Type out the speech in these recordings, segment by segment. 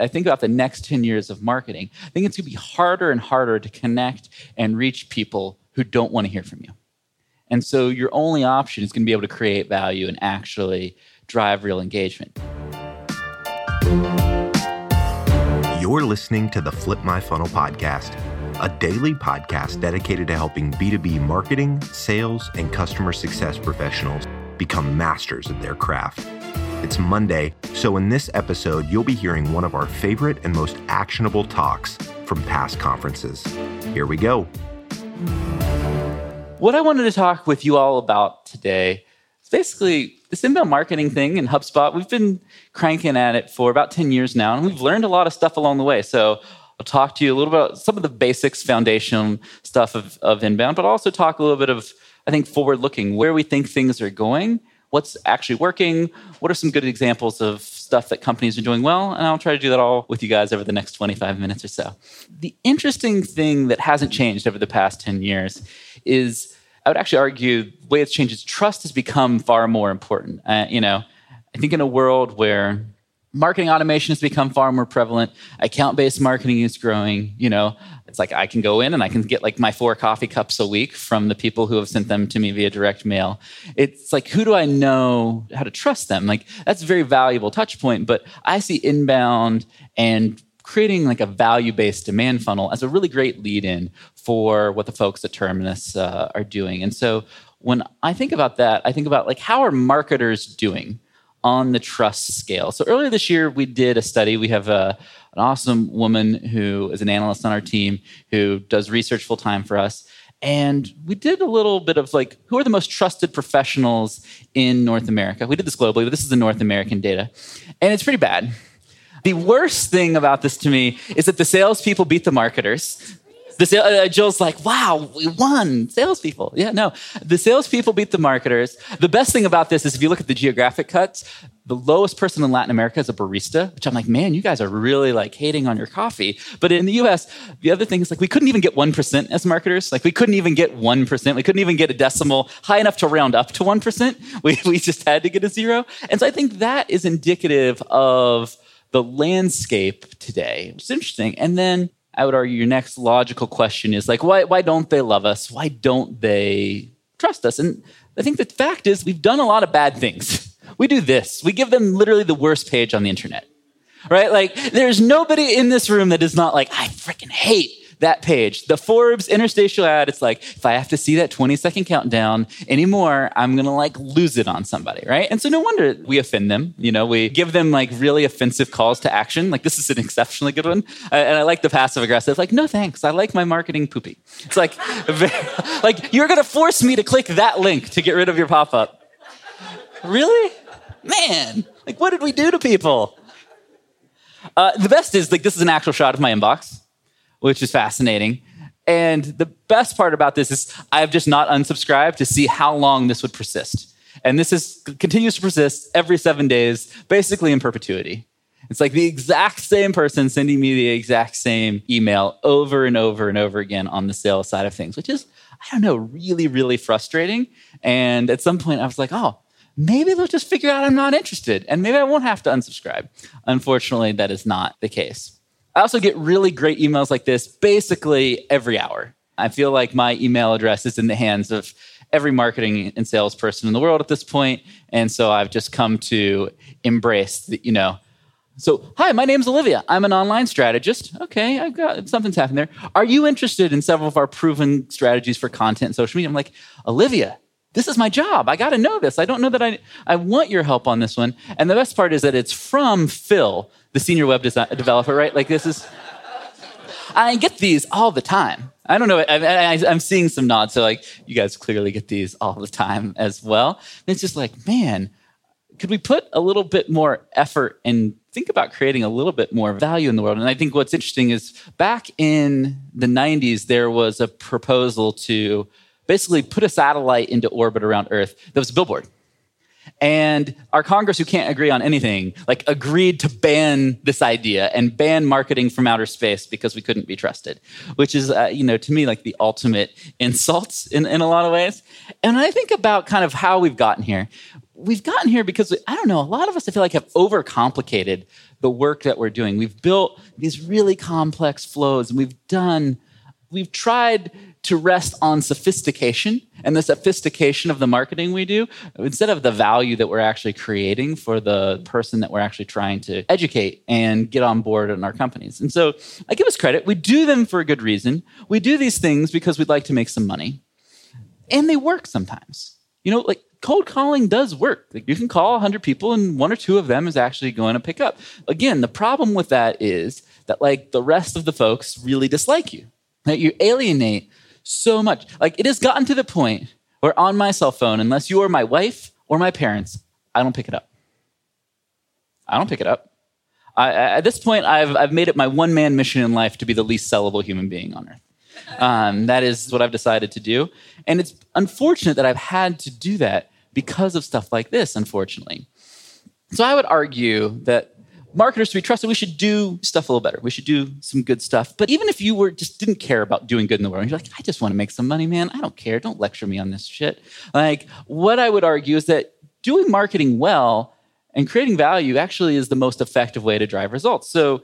I think about the next 10 years of marketing, I think it's going to be harder and harder to connect and reach people who don't want to hear from you. And so your only option is going to be able to create value and actually drive real engagement. You're listening to the Flip My Funnel podcast, a daily podcast dedicated to helping B2B marketing, sales, and customer success professionals become masters of their craft. It's Monday, so in this episode, you'll be hearing one of our favorite and most actionable talks from past conferences. Here we go. What I wanted to talk with you all about today is basically this inbound marketing thing in HubSpot. We've been cranking at it for about 10 years now, and we've learned a lot of stuff along the way. So I'll talk to you a little bit about some of the basics, foundation stuff of, of inbound, but also talk a little bit of, I think, forward looking, where we think things are going what's actually working, what are some good examples of stuff that companies are doing well, and I'll try to do that all with you guys over the next 25 minutes or so. The interesting thing that hasn't changed over the past 10 years is I would actually argue the way it's changed is trust has become far more important. Uh, you know, I think in a world where marketing automation has become far more prevalent, account-based marketing is growing, you know, it's like I can go in and I can get like my four coffee cups a week from the people who have sent them to me via direct mail. It's like, who do I know how to trust them? Like, that's a very valuable touch point. But I see inbound and creating like a value based demand funnel as a really great lead in for what the folks at Terminus uh, are doing. And so when I think about that, I think about like, how are marketers doing? On the trust scale. So earlier this year, we did a study. We have a, an awesome woman who is an analyst on our team who does research full time for us. And we did a little bit of like, who are the most trusted professionals in North America? We did this globally, but this is the North American data. And it's pretty bad. The worst thing about this to me is that the salespeople beat the marketers. The uh, Jill's like, wow, we won. Salespeople. Yeah, no. The salespeople beat the marketers. The best thing about this is if you look at the geographic cuts, the lowest person in Latin America is a barista, which I'm like, man, you guys are really like hating on your coffee. But in the US, the other thing is like we couldn't even get 1% as marketers. Like we couldn't even get 1%. We couldn't even get a decimal high enough to round up to 1%. We, we just had to get a zero. And so I think that is indicative of the landscape today, is interesting. And then I would argue your next logical question is like, why, why don't they love us? Why don't they trust us? And I think the fact is, we've done a lot of bad things. We do this. We give them literally the worst page on the internet, right? Like, there's nobody in this room that is not like, I freaking hate that page. The Forbes interstitial ad, it's like, if I have to see that 20 second countdown anymore, I'm gonna like lose it on somebody, right? And so no wonder we offend them. You know, we give them like really offensive calls to action. Like this is an exceptionally good one. And I like the passive aggressive, like, no thanks. I like my marketing poopy. It's like, like you're gonna force me to click that link to get rid of your pop up. Really? Man, like what did we do to people? Uh, the best is like this is an actual shot of my inbox which is fascinating. And the best part about this is I've just not unsubscribed to see how long this would persist. And this is continues to persist every seven days, basically in perpetuity. It's like the exact same person sending me the exact same email over and over and over again on the sales side of things, which is, I don't know, really, really frustrating. And at some point I was like, oh, maybe they'll just figure out I'm not interested and maybe I won't have to unsubscribe. Unfortunately, that is not the case. I also get really great emails like this basically every hour. I feel like my email address is in the hands of every marketing and salesperson in the world at this. And so I've just come to embrace the, you know, so, hi, my name's Olivia. I'm an online strategist. Okay, I've got something's happened there. Are you interested in several of our proven strategies for content and social media? I'm like, Olivia, this is my job. I got to know this. I don't know that I, I want your help on this one. And the best part is that it's from Phil, the senior web design, developer, right? Like this is, I get these all the time. I don't know. I, am seeing some nods. So like you guys clearly get these all the time as well. And it's just like, man, could we put a little bit more effort and think about creating a little bit more value in the world? And I think what's interesting is back in the 90s, there was a proposal to basically put a satellite into orbit around Earth that was a billboard. And our Congress, who can't agree on anything, like agreed to ban this idea and ban marketing from outer space because we couldn't be trusted, which is, uh, you know, to me like the ultimate insult in, in a lot of ways. And I think about kind of how we've gotten here. We've gotten here because I don't know, a lot of us I feel like have overcomplicated the work that we're doing. We've built these really complex flows and we've done, we've tried to rest on sophistication and the sophistication of the marketing we do instead of the value that we're actually creating for the person that we're actually trying to educate and get on board in our companies. And so I give us credit. We do them for a good reason. We do these things because we'd like to make some money. And they work sometimes. You know, like cold calling does work. Like you can call 100 people and one or two of them is actually going to pick up. Again, the problem with that is that like the rest of the folks really dislike you. That you alienate so much. Like it has gotten to the point where on my cell phone, unless you are my wife or my parents, I don't pick it up. I don't pick it up. I, at this point, I've, I've made it my one man mission in life to be the least sellable human being on earth. Um, that is what I've decided to do. And it's unfortunate that I've had to do that because of stuff like this, unfortunately. So I would argue that marketers to be trusted, we should do stuff a little better. We should do some good stuff. But even if you were just didn't care about doing good in the world, you're like, I just want to make some money, man. I don't care. Don't lecture me on this shit. Like, what I would argue is that doing marketing well and creating value actually is the most effective way to drive results. So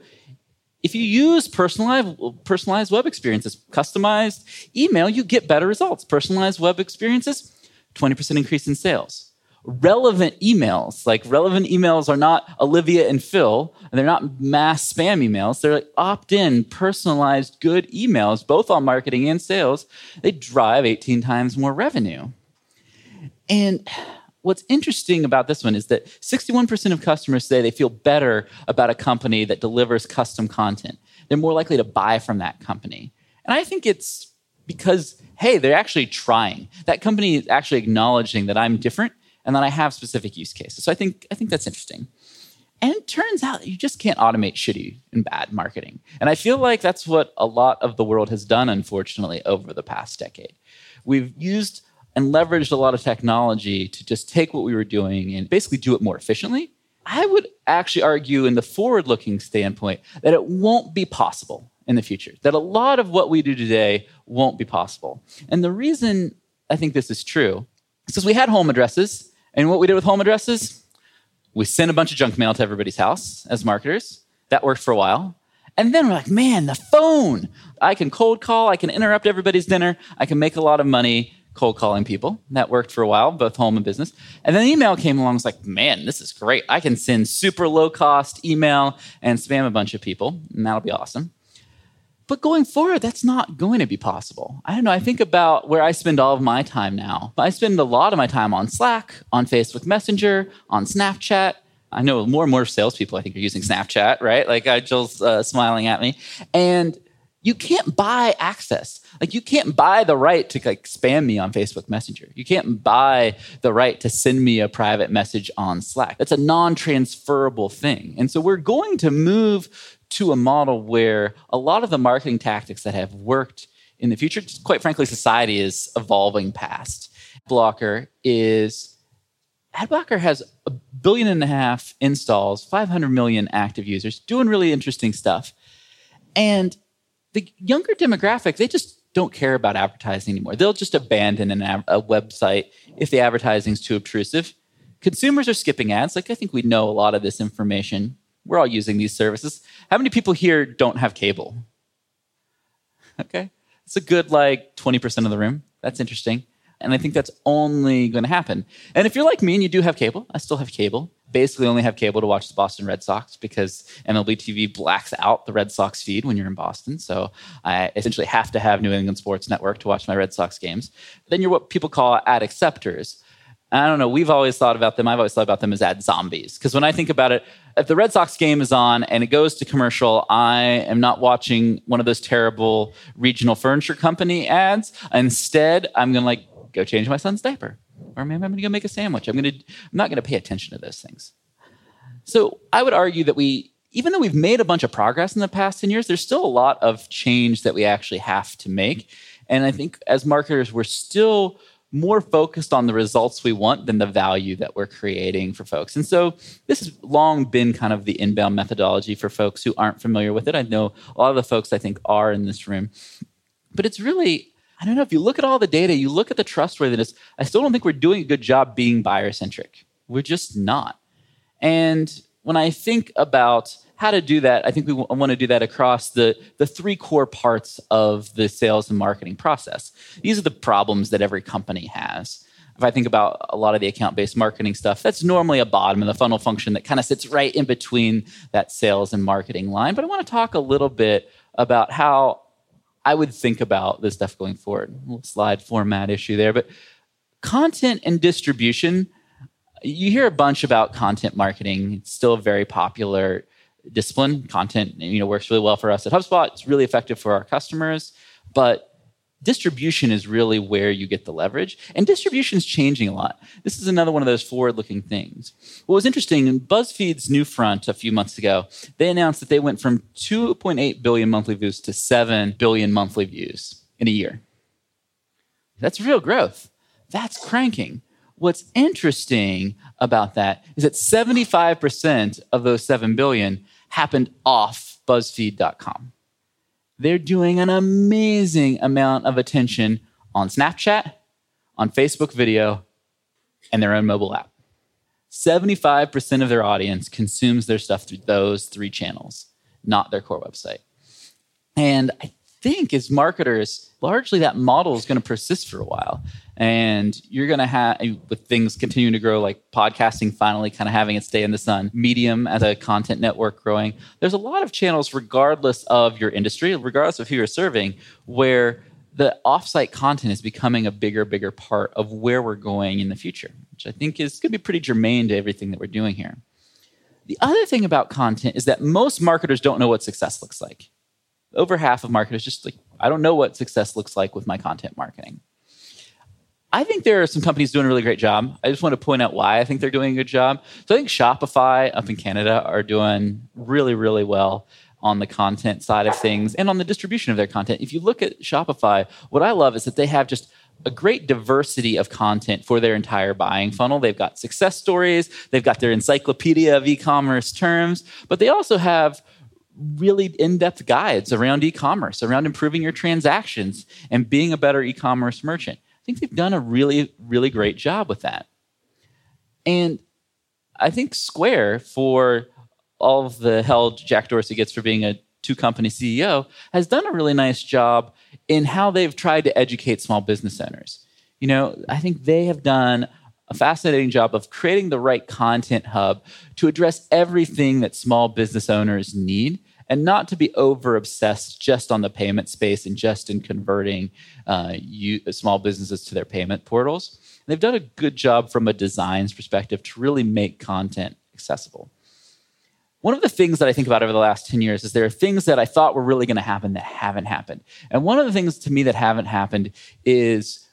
if you use personalized, personalized web experiences, customized email, you get better results. Personalized web experiences, 20% increase in sales. Relevant emails, like relevant emails are not Olivia and Phil, and they're not mass spam emails. They're like opt in, personalized, good emails, both on marketing and sales. They drive 18 times more revenue. And what's interesting about this one is that 61% of customers say they feel better about a company that delivers custom content. They're more likely to buy from that company. And I think it's because, hey, they're actually trying. That company is actually acknowledging that I'm different and then I have specific use cases. So I think, I think that's interesting. And it turns out you just can't automate shitty and bad marketing. And I feel like that's what a lot of the world has done, unfortunately, over the past decade. We've used and leveraged a lot of technology to just take what we were doing and basically do it more efficiently. I would actually argue, in the forward looking standpoint, that it won't be possible in the future, that a lot of what we do today won't be possible. And the reason I think this is true is because we had home addresses, and what we did with home addresses, we sent a bunch of junk mail to everybody's house as marketers. That worked for a while. And then we're like, man, the phone. I can cold call, I can interrupt everybody's dinner, I can make a lot of money cold calling people. That worked for a while, both home and business. And then email came along. It's like, man, this is great. I can send super low cost email and spam a bunch of people, and that'll be awesome. But going forward, that's not going to be possible. I don't know. I think about where I spend all of my time now. I spend a lot of my time on Slack, on Facebook Messenger, on Snapchat. I know more and more salespeople, I think, are using Snapchat, right? Like, uh, Jill's uh, smiling at me. And you can't buy access. Like you can't buy the right to like spam me on Facebook Messenger. You can't buy the right to send me a private message on Slack. That's a non-transferable thing. And so we're going to move to a model where a lot of the marketing tactics that have worked in the future, quite frankly, society is evolving past. Blocker is Adblocker has a billion and a half installs, 500 million active users, doing really interesting stuff. And the younger demographic, they just don't care about advertising anymore. They'll just abandon an, a website if the advertising is too obtrusive. Consumers are skipping ads. Like, I think we know a lot of this information. We're all using these services. How many people here don't have cable? Okay. It's a good, like, 20% of the room. That's interesting. And I think that's only going to happen. And if you're like me and you do have cable, I still have cable basically only have cable to watch the Boston Red Sox because MLB TV blacks out the Red Sox feed when you're in Boston. So I essentially have to have New England Sports Network to watch my Red Sox games. Then you're what people call ad acceptors. I don't know. We've always thought about them. I've always thought about them as ad zombies. Because when I think about it, if the Red Sox game is on and it goes to commercial, I am not watching one of those terrible regional furniture company ads. Instead, I'm going to like go change my son's diaper or maybe I'm going to go make a sandwich. I'm going to, I'm not going to pay attention to those things. So I would argue that we, even though we've made a bunch of progress in the past 10 years, there's still a lot of change that we actually have to make. And I think as marketers, we're still more focused on the results we want than the value that we're creating for folks. And so this has long been kind of the inbound methodology for folks who aren't familiar with it. I know a lot of the folks I think are in this room. But it's really I don't know if you look at all the data, you look at the trustworthiness, I still don't think we're doing a good job being buyer centric. We're just not. And when I think about how to do that, I think we want to do that across the, the three core parts of the sales and marketing process. These are the problems that every company has. If I think about a lot of the account based marketing stuff, that's normally a bottom of the funnel function that kind of sits right in between that sales and marketing line. But I want to talk a little bit about how I would think about this stuff going forward. Slide format issue there, but content and distribution. You hear a bunch about content marketing. It's still very popular discipline. Content, you know, works really well for us at HubSpot. It's really effective for our customers, but distribution is really where you get the leverage. And distribution is changing a lot. This is another one of those forward looking things. What was interesting in BuzzFeed's new front a few months ago, they announced that they went from 2.8 billion monthly views to 7 billion monthly views in a year. That's real growth. That's cranking. What's interesting about that is that 75% of those 7 billion happened off BuzzFeed.com. They're doing an amazing amount of attention on Snapchat, on Facebook video, and their own mobile app. 75% of their audience consumes their stuff through those three channels, not their core website. And I think as marketers, largely that model is going to persist for a while. And you're going to have, with things continuing to grow, like podcasting finally kind of having its day in the sun, Medium as a content network growing. There's a lot of channels, regardless of your industry, regardless of who you're serving, where the offsite content is becoming a bigger, bigger part of where we're going in the future, which I think is going to be pretty germane to everything that we're doing here. The other thing about content is that most marketers don't know what success looks like. Over half of marketers just like, I don't know what success looks like with my content marketing. I think there are some companies doing a really great job. I just want to point out why I think they're doing a good job. So I think Shopify up in Canada are doing really, really well on the content side of things and on the distribution of their content. If you look at Shopify, what I love is that they have just a great diversity of content for their entire buying funnel. They've got success stories, they've got their encyclopedia of e commerce terms, but they also have really in depth guides around e commerce, around improving your transactions and being a better e commerce merchant. I think they've done a really, really great job with that. And I think Square, for all of the hell Jack Dorsey gets for being a two company CEO, has done a really nice job in how they've tried to educate small business owners. You know, I think they have done a fascinating job of creating the right content hub to address everything that small business owners need and not to be over obsessed just on the payment space and just in converting uh, you, small businesses to their payment portals. And they've done a good job from a designs perspective to really make content accessible. One of the things that I think about over the last 10 years is there are things that I thought were really going to happen that haven't happened. And one of the things to me that haven't happened is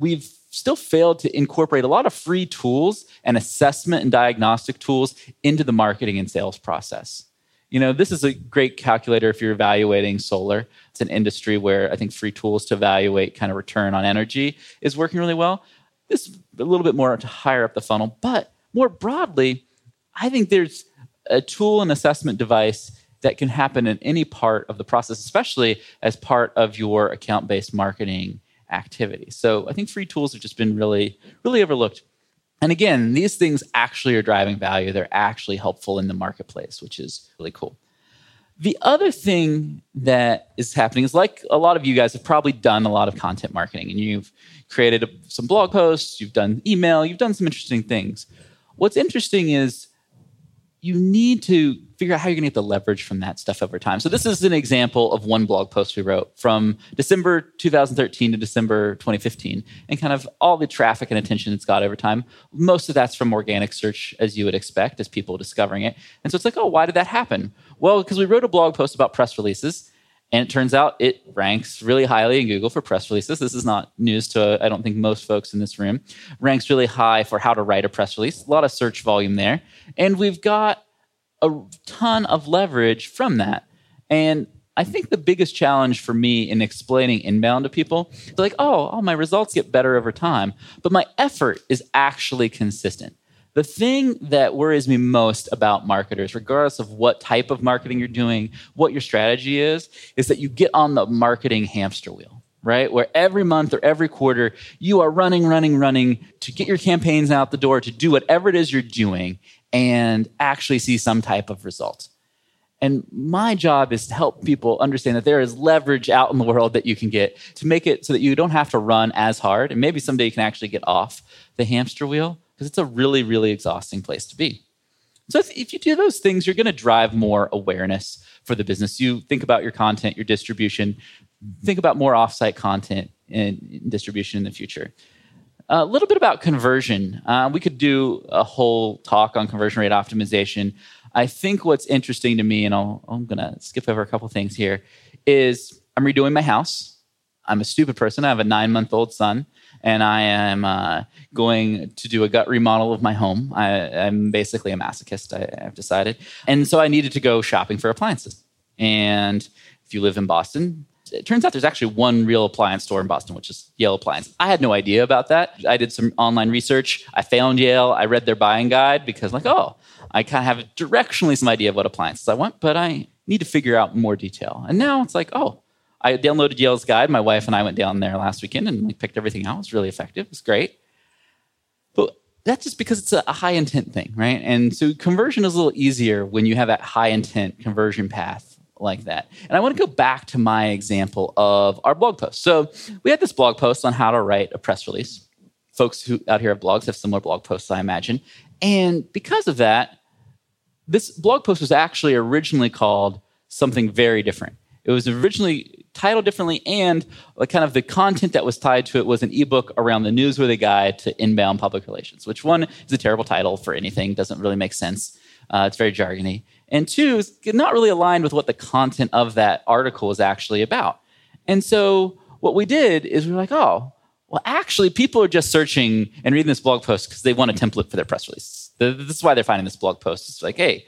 we've still failed to incorporate a lot of free tools and assessment and diagnostic tools into the marketing and sales process. You know, this is a great calculator if you're evaluating solar. It's an industry where I think free tools to evaluate kind of return on energy is working really well. This is a little bit more to higher up the funnel, but more broadly, I think there's a tool and assessment device that can happen in any part of the process, especially as part of your account based marketing activity. So I think free tools have just been really, really overlooked. And again, these things actually are driving value. They're actually helpful in the marketplace, which is really cool. The other thing that is happening is like a lot of you guys have probably done a lot of content marketing and you've created some blog posts, you've done email, you've done some interesting things. What's interesting is you need to figure out how you're going to get the leverage from that stuff over time. So this is an example of one blog post we wrote from December 2013 to December 2015 and kind of all the traffic and attention it's got over time. Most of that's from organic search as you would expect as people discovering it. And so it's like, "Oh, why did that happen?" Well, because we wrote a blog post about press releases and it turns out it ranks really highly in Google for press releases. This is not news to, I don't think, most folks in this room. Ranks really high for how to write a press release. A lot of search volume there. And we've got a ton of leverage from that. And I think the biggest challenge for me in explaining inbound to people is like, oh, oh, my results get better over time, but my effort is actually consistent. The thing that worries me most about marketers, regardless of what type of marketing you're doing, what your strategy is, is that you get on the marketing hamster wheel, right? Where every month or every quarter, you are running, running, running to get your campaigns out the door, to do whatever it is you're doing and actually see some type of result. And my job is to help people understand that there is leverage out in the world that you can get to make it so that you don't have to run as hard. And maybe someday you can actually get off the hamster wheel because it's a really, really exhausting place to be. So if you do those things, you're going to drive more awareness for the business. You think about your content, your distribution, think about more offsite content and distribution in the future. A little bit about conversion. Uh, we could do a whole talk on conversion rate optimization. I think what's interesting to me, and i am going to skip over a couple things here, is I'm redoing my house. I'm a stupid person. I have a nine month old son, and I am uh, going to do a gut remodel of my home. I, am basically a masochist, I, I've decided. And so I needed to go shopping for appliances. And if you live in Boston, it turns out there's actually one real appliance store in Boston, which is Yale Appliance. I had no idea about that. I did some online research. I found Yale. I read their buying guide because, like, oh, I kind of have directionally some idea of what appliances I want, but I need to figure out more detail. And now it's like, oh, I downloaded Yale's guide. My wife and I went down there last weekend and we picked everything out. It was really effective. It was great. But that's just because it's a high intent thing, right? And so conversion is a little easier when you have that high intent conversion path like that. And I want to go back to my example of our blog post. So we had this blog post on how to write a press release. Folks who out here have blogs have similar blog posts, I imagine. And because of that, this blog post was actually originally called something very different. It was originally titled differently, and like kind of the content that was tied to it was an ebook around the newsworthy guide to inbound public relations, which one is a terrible title for anything, doesn't really make sense. Uh, it's very jargony. And two, is not really aligned with what the content of that article was actually about. And so what we did is we were like, oh, well, actually, people are just searching and reading this blog post because they want a template for their press release. This is why they're finding this blog post. It's like, hey,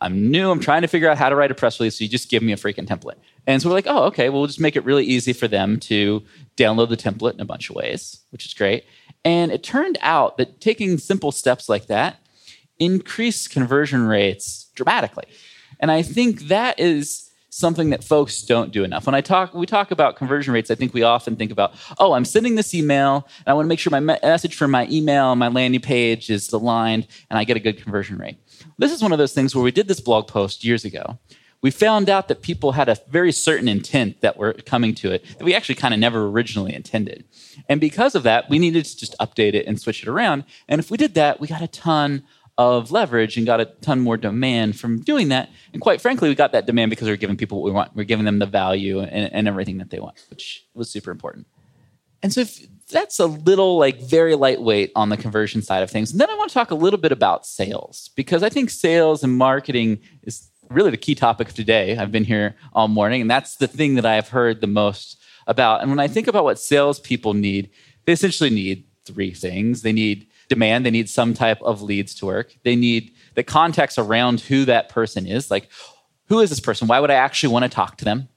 I'm new. I'm trying to figure out how to write a press release. So you just give me a freaking template. And so we're like, oh, okay, well, we'll just make it really easy for them to download the template in a bunch of ways, which is great. And it turned out that taking simple steps like that increased conversion rates dramatically. And I think that is something that folks don't do enough. When I talk, we talk about conversion rates. I think we often think about, oh, I'm sending this email, and I want to make sure my message from my email, my landing page is aligned, and I get a good conversion rate. This is one of those things where we did this blog post years ago. We found out that people had a very certain intent that were coming to it that we actually kind of never originally intended. And because of that, we needed to just update it and switch it around. And if we did that, we got a ton of leverage and got a ton more demand from doing that. And quite frankly, we got that demand because we are giving people what we want. We are giving them the value and, and everything that they want, which was super important. And so if that's a little like very lightweight on the conversion side of things. And then I want to talk a little bit about sales because I think sales and marketing is really the key topic of today. I've been here all morning, and that's the thing that I have heard the most about. And when I think about what salespeople need, they essentially need three things. They need demand. They need some type of leads to work. They need the context around who that person is. Like, who is this person? Why would I actually want to talk to them?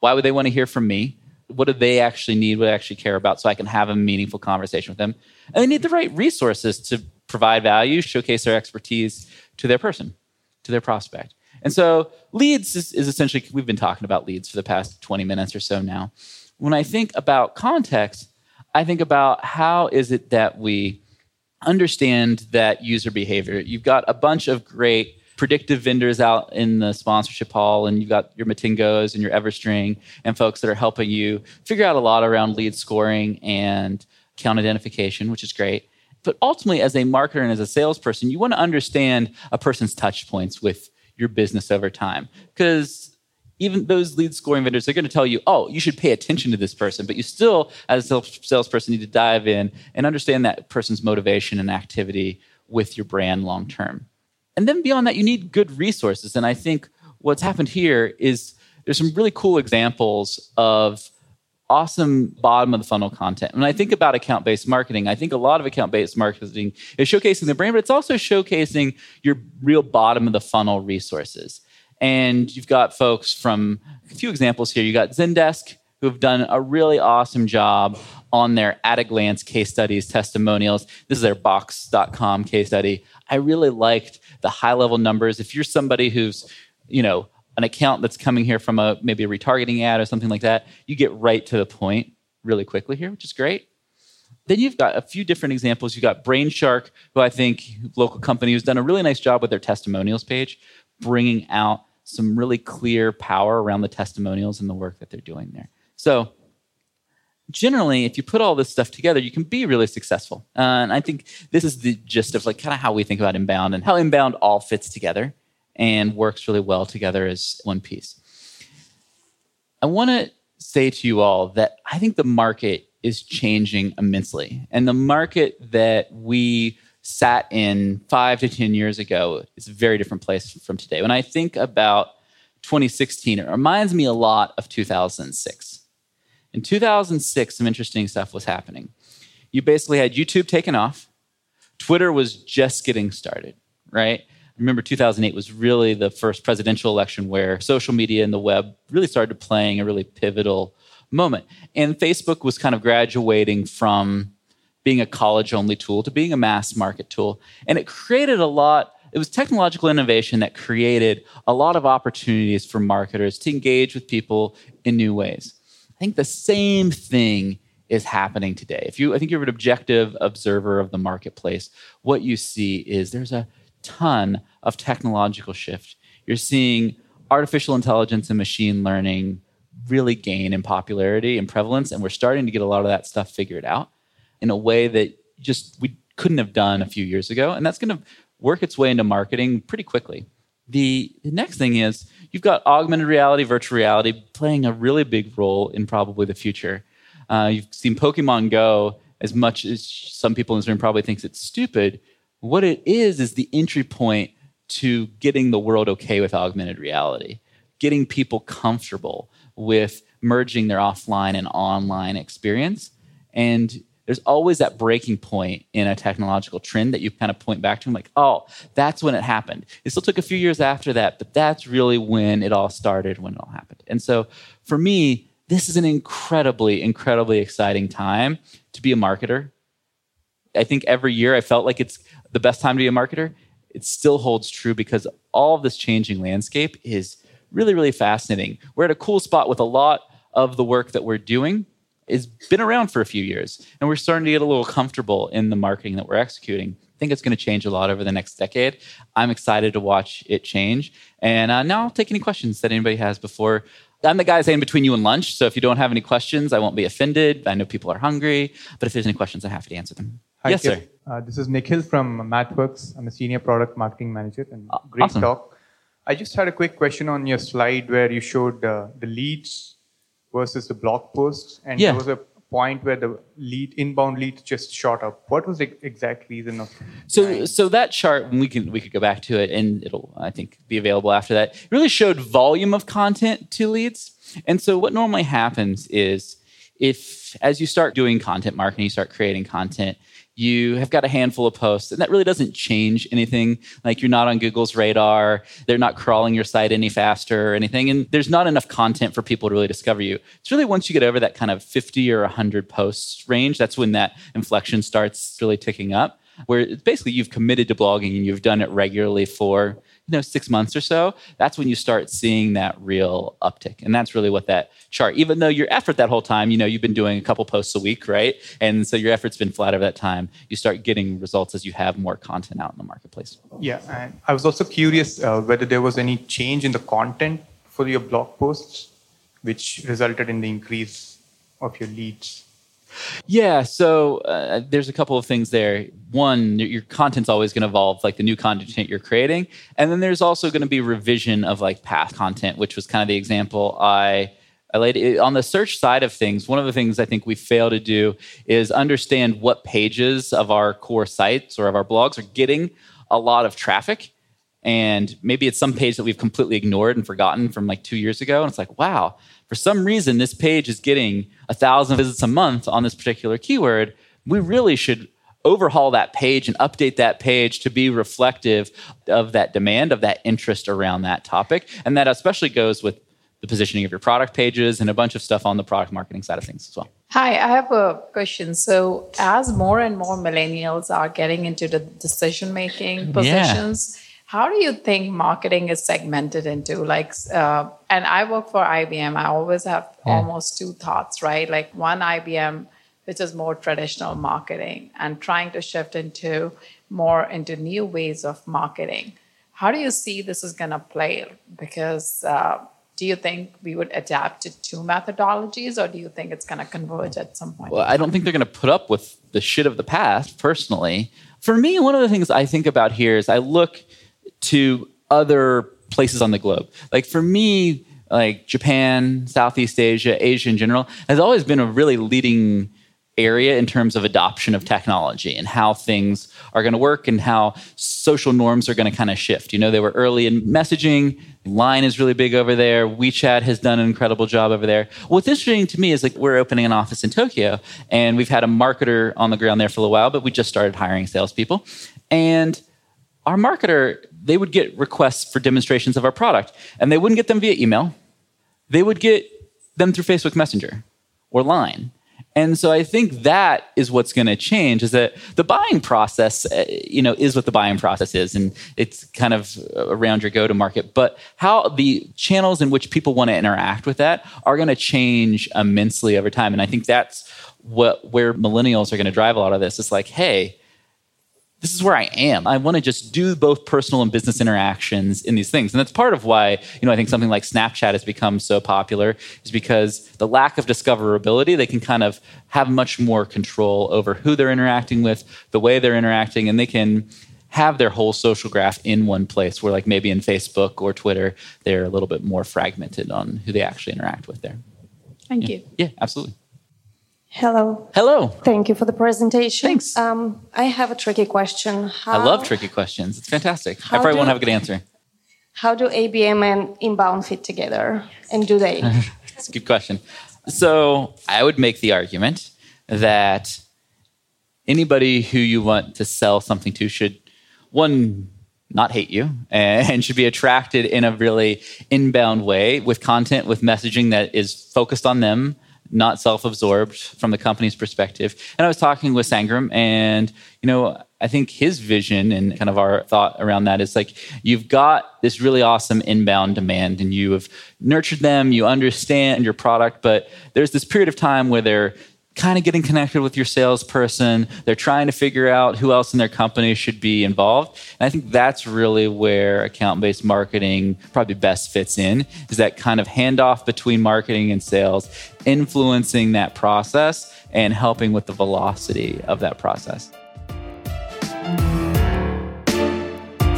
Why would they want to hear from me? What do they actually need? What they actually care about so I can have a meaningful conversation with them? And they need the right resources to provide value, showcase their expertise to their person, to their prospect. And so leads is, is essentially, we've been talking about leads for the past 20 minutes or so now. When I think about context, I think about how is it that we understand that user behavior. You've got a bunch of great predictive vendors out in the sponsorship hall, and you've got your Mintigos and your EverString and folks that are helping you figure out a lot around lead scoring and account identification, which is great. But ultimately, as a marketer and as a salesperson, you want to understand a person's touch points with your business over time. Because even those lead scoring vendors, they're going to tell you, oh, you should pay attention to this person. But you still, as a salesperson, need to dive in and understand that person's motivation and activity with your brand long term. And then beyond that, you need good resources. And I think what's happened here is there's some really cool examples of awesome bottom of the funnel content. When I think about account based marketing, I think a lot of account based marketing is showcasing the brand, but it's also showcasing your real bottom of the funnel resources. And you've got folks from a few examples here. You got Zendesk, who have done a really awesome job on their at a glance case studies, testimonials. This is their box.com case study. I really liked the high level numbers. If you're somebody who's, you know, an account that's coming here from a maybe a retargeting ad or something like that, you get right to the point really quickly here, which is great. Then you've got a few different examples. You've got Brainshark, who I think local company who's done a really nice job with their testimonials page, bringing out some really clear power around the testimonials and the work that they're doing there. So, generally, if you put all this stuff together, you can be really successful. Uh, and I think this is the gist of like kind of how we think about inbound and how inbound all fits together and works really well together as one piece. I want to say to you all that I think the market is changing immensely. And the market that we sat in five to 10 years ago is a very different place from today. When I think about 2016, it reminds me a lot of 2006. In 2006, some interesting stuff was happening. You basically had YouTube taken off, Twitter was just getting started, right? remember 2008 was really the first presidential election where social media and the web really started playing a really pivotal moment. And Facebook was kind of graduating from being a college only tool to being a mass market tool. And it created a lot, it was technological innovation that created a lot of opportunities for marketers to engage with people in new ways. I think the same thing is happening today. If you I think you're an objective observer of the marketplace, what you see is there's a ton of technological shift. You're seeing artificial intelligence and machine learning really gain in popularity and prevalence, and we're starting to get a lot of that stuff figured out in a way that just we couldn't have done a few years ago, and that's going to work its way into marketing pretty quickly. The, the next thing is you've got augmented reality, virtual reality playing a really big role in probably the future. Uh, you've seen Pokemon Go as much as some people in this room probably thinks it's stupid. What it is is the entry point to getting the world okay with augmented reality, getting people comfortable with merging their offline and online experience. And there's always that breaking point in a technological trend that you kind of point back to, and like, oh, that's when it happened. It still took a few years after that, but that's really when it all started, when it all happened. And so for me, this is an incredibly, incredibly exciting time to be a marketer. I think every year I felt like it's the best time to be a marketer it still holds true because all of this changing landscape is really, really fascinating. We're at a cool spot with a lot of the work that we're doing has been around for a few years, and we're starting to get a little comfortable in the marketing that we're executing. I think it's going to change a lot over the next decade. I'm excited to watch it change. And uh, now I'll take any questions that anybody has before. I'm the guy saying between you and lunch, so if you don't have any questions, I won't be offended. I know people are hungry, but if there's any questions, I have to answer them. Hi, yes, sir. Uh, this is Nikhil from MathWorks. I'm a senior product marketing manager, and great awesome. talk. I just had a quick question on your slide where you showed uh, the leads versus the blog posts, and yeah. there was a point where the lead inbound leads just shot up. What was the exact reason of? So, so that chart we can we could go back to it, and it'll I think be available after that. It really showed volume of content to leads, and so what normally happens is if as you start doing content marketing, you start creating content you have got a handful of posts and that really doesn't change anything. Like you're not on google's radar. They're not crawling your site any faster or anything and there's not enough content for people to really discover you. It's really once you get over that kind of 50 or 100 posts range that's when that inflection starts really ticking up where basically you've committed to blogging and you've done it regularly for you know six months or so that's when you start seeing that real uptick. And that's really what that chart even though your effort that whole time you know you've been doing a couple posts a week right? And so your effort's been flat over that time you start getting results as you have more content out in the marketplace. Yeah and i was also curious uh, whether there was any change in the content for your blog posts which resulted in the increase of your leads yeah, so uh, there's a couple of things there. One, your content's always going to evolve, like the new content you're creating, and then there's also going to be revision of like past content, which was kind of the example I I laid on the search side of things. One of the things I think we fail to do is understand what pages of our core sites or of our blogs are getting a lot of traffic. And maybe it's some page that we've completely ignored and forgotten from like two years ago. And it's like, wow, for some reason this page is getting a thousand visits a month on this particular keyword, we really should overhaul that page and update that page to be reflective of that demand, of that interest around that topic. And that especially goes with the positioning of your product pages and a bunch of stuff on the product marketing side of things as well. Hi, I have a question. So, as more and more millennials are getting into the decision making positions, yeah how do you think marketing is segmented into like uh, and i work for ibm i always have yeah. almost two thoughts right like one ibm which is more traditional marketing and trying to shift into more into new ways of marketing How do you see this is going to play? Because uh, do you think we would adapt to two methodologies, or do you think it's going to converge at some point? Well, I don't think they're going to put up with the shit of the past. Personally, for me, one of the things I think about here is I look to other places on the globe. Like for me, like Japan, Southeast Asia, Asia in general, has always been a really leading area in terms of adoption of technology and how things are going to work and how social norms are going to kind of shift. You know, they were early in messaging. Line is really big over there. WeChat has done an incredible job over there. What's interesting to me is like we're opening an office in Tokyo and we've had a marketer on the ground there for a little while, but we just started hiring salespeople. And our marketer, they would get requests for demonstrations of our product and they wouldn't get them via email. They would get them through Facebook Messenger or Line and so I think that is what's going to change is that the buying process, uh, you know, is what the buying process is. And it's kind of around your go to market. But how the channels in which people want to interact with that are going to change immensely over time. And I think that's what where millennials are going to drive a lot of this. It's like, hey, this is where I am. I want to just do both personal and business interactions in these things. And that's part of why, you know, I think something like Snapchat has become so popular is because the lack of discoverability, they can kind of have much more control over who they're interacting with, the way they're interacting, and they can have their whole social graph in one place where like maybe in Facebook or Twitter, they're a little bit more fragmented on who they actually interact with there. Thank yeah. you. Yeah, absolutely. Hello. Hello. Thank you for the presentation. Thanks. Um, I have a tricky question. How, I love tricky questions. It's fantastic. I probably do, won't have a good answer. How do ABM and inbound fit together? And do they? That's a good question. So I would make the argument that anybody who you want to sell something to should, one, not hate you and should be attracted in a really inbound way with content, with messaging that is focused on them not self-absorbed from the company's perspective. And I was talking with Sangram, and you know, I think his vision and kind of our thought around that is like you've got this really awesome inbound demand, and you have nurtured them, you understand your product, but there's this period of time where they're kind of getting connected with your salesperson. They're trying to figure out who else in their company should be involved. And I think that's really where account based marketing probably best fits in is that kind of handoff between marketing and sales, influencing that process and helping with the velocity of that process.